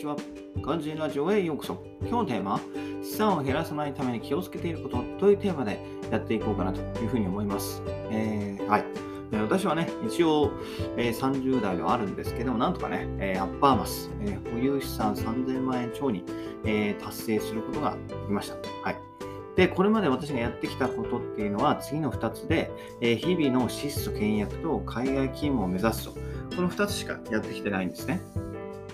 ちは。ガンジーラジオへようこそ。今日のテーマは、資産を減らさないために気をつけていることというテーマでやっていこうかなというふうに思います。えー、はい。私はね、一応、えー、30代ではあるんですけども、なんとかね、えー、アッパーマス、えー、保有資産3000万円超に、えー、達成することができました。はい。で、これまで私がやってきたことっていうのは次の2つで、えー、日々の質素倹約と海外勤務を目指すと、この2つしかやってきてないんですね。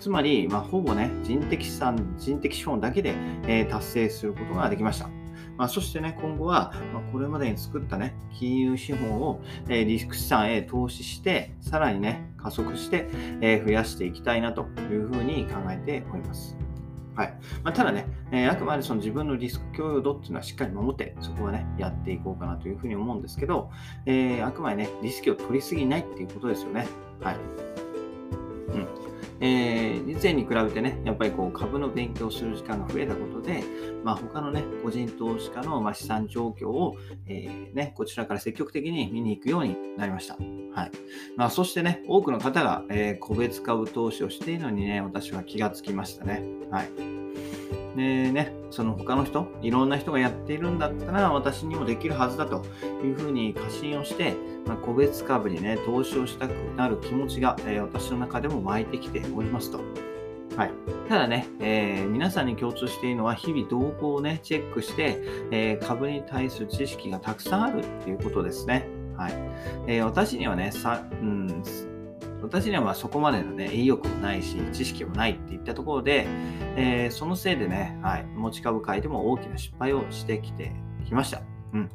つまり、まあ、ほぼね、人的資産、人的資本だけで、えー、達成することができました。まあ、そしてね、今後は、まあ、これまでに作ったね、金融資本を、えー、リスク資産へ投資して、さらにね、加速して、えー、増やしていきたいなというふうに考えております。はいまあ、ただね、えー、あくまでその自分のリスク許容度っていうのはしっかり守って、そこはね、やっていこうかなというふうに思うんですけど、えー、あくまでね、リスクを取りすぎないっていうことですよね。はい。うんえー、以前に比べてね、やっぱりこう株の勉強する時間が増えたことで、まあ、他のね、個人投資家のま資産状況を、えー、ね、こちらから積極的に見に行くようになりました。はい。まあ、そしてね、多くの方が、えー、個別株投資をしているのにね、私は気がつきましたね。はい。でね、その他の人、いろんな人がやっているんだったら私にもできるはずだというふうに過信をして、まあ、個別株にね、投資をしたくなる気持ちが、えー、私の中でも湧いてきておりますと。はい、ただね、えー、皆さんに共通しているのは日々動向をね、チェックして、えー、株に対する知識がたくさんあるっていうことですね。はいえー、私にはね、さうん私にはまそこまでのね、意欲もないし、知識もないっていったところで、えー、そのせいでね、はい、持ち株買いでも大きな失敗をしてきてきました。うん。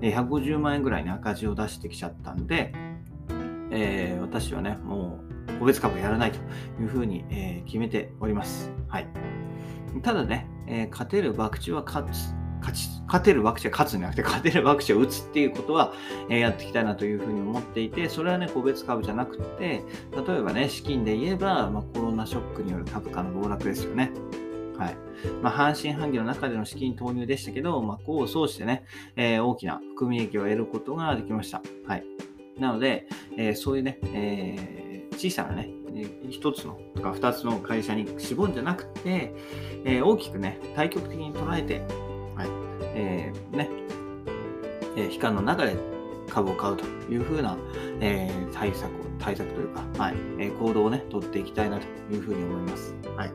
150万円ぐらいに赤字を出してきちゃったんで、えー、私はね、もう個別株やらないというふうに、えー、決めております。はい。ただね、え、勝てる博打は勝つ。勝ち勝てるワクチンは勝つんじゃなくて、勝てるワクチンを打つっていうことは、えー、やっていきたいなというふうに思っていて、それはね、個別株じゃなくて、例えばね、資金で言えば、まあ、コロナショックによる株価の暴落ですよね。はいまあ、半信半疑の中での資金投入でしたけど、まあ、功を奏してね、えー、大きな含み益を得ることができました。はい、なので、えー、そういうね、えー、小さなね、一つのとか二つの会社に絞るんじゃなくて、え大きくね、対極的に捉えて、はいえー、ね、えー、悲観の中で株を買うというふうな、えー、対策を、対策というか、はい、えー、行動をね、取っていきたいなというふうに思います。はい。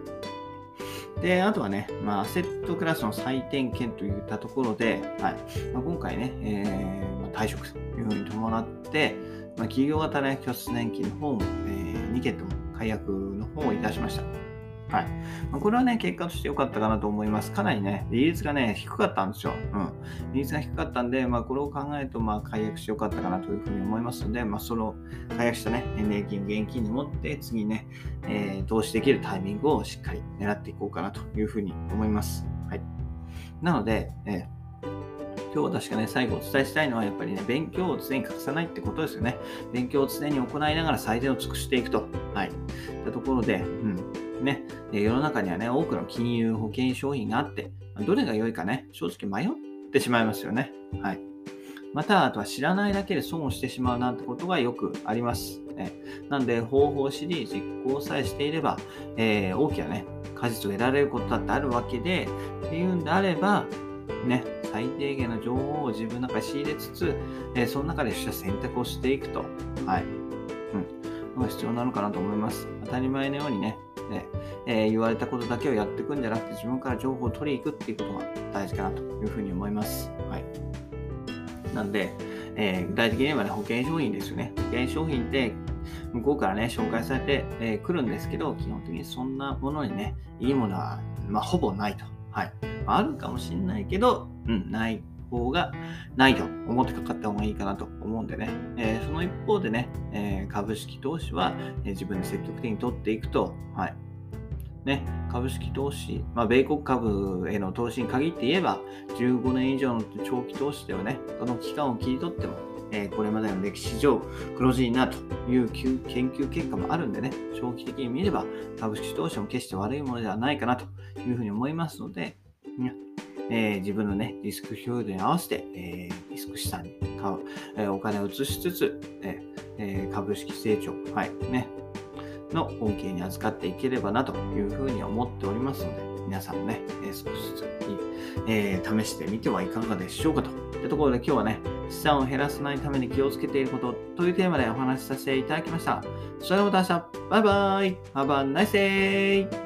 で、あとはね、まあ、アセットクラスの再点検といったところで、はいまあ、今回ね、えーまあ、退職というふうに伴って、まあ、企業型ね、拠出年金の方も、えー、2件とも解約の方をいたしました。はい。まあ、これはね、結果として良かったかなと思います。かなりね、利率がね、低かったんですよ。うん。利率が低かったんで、まあ、これを考えると、まあ、解約して良かったかなというふうに思いますので、まあ、その解約したね、年金、現金に持って、次ね、えー、投資できるタイミングをしっかり狙っていこうかなというふうに思います。はい。なので、えー今日確かね、最後お伝えしたいのは、やっぱりね、勉強を常に欠かさないってことですよね。勉強を常に行いながら最善を尽くしていくと。はい。というところで、うん。ね、世の中にはね、多くの金融保険商品があって、どれが良いかね、正直迷ってしまいますよね。はい。また、あとは知らないだけで損をしてしまうなんてことがよくあります。ね、なんで、方法を知り、実行さえしていれば、えー、大きなね、果実を得られることだってあるわけで、っていうんであれば、ね、最低限の情報を自分の中で仕入れつつ、えー、その中でした選択をしていくと、はい。うん。が必要なのかなと思います。当たり前のようにね、ねえー、言われたことだけをやっていくんじゃなくて自分から情報を取りに行くっていうことが大事かなというふうに思います。はい。なんで、えー、具体的に言えばね、保険商品ですよね。保険商品って向こうからね、紹介されて、えー、るんですけど、基本的にそんなものにね、いいものは、まあ、ほぼないと。はい。あるかもしれないけど、うん、ない方がないと思ってかかった方がいいかなと思うんでね、えー、その一方でね、えー、株式投資は、え、自分で積極的に取っていくと、はい。ね、株式投資、まあ、米国株への投資に限って言えば、15年以上の長期投資ではね、この期間を切り取っても、えこれまでの歴史上黒字になるという研究結果もあるんでね、長期的に見れば株式投資も決して悪いものではないかなというふうに思いますので、えー、自分のね、リスク表示に合わせて、えー、リスク資産に買う、えー、お金を移しつつ、えー、株式成長、はい、ね。の恩恵に預かっていければなというふうに思っておりますので、皆さんもね、えー、少しずつ、えー、試してみてはいかがでしょうかと。いうところで今日はね、資産を減らさないために気をつけていることというテーマでお話しさせていただきました。それではまた明日、バイバイ !Have a nice day!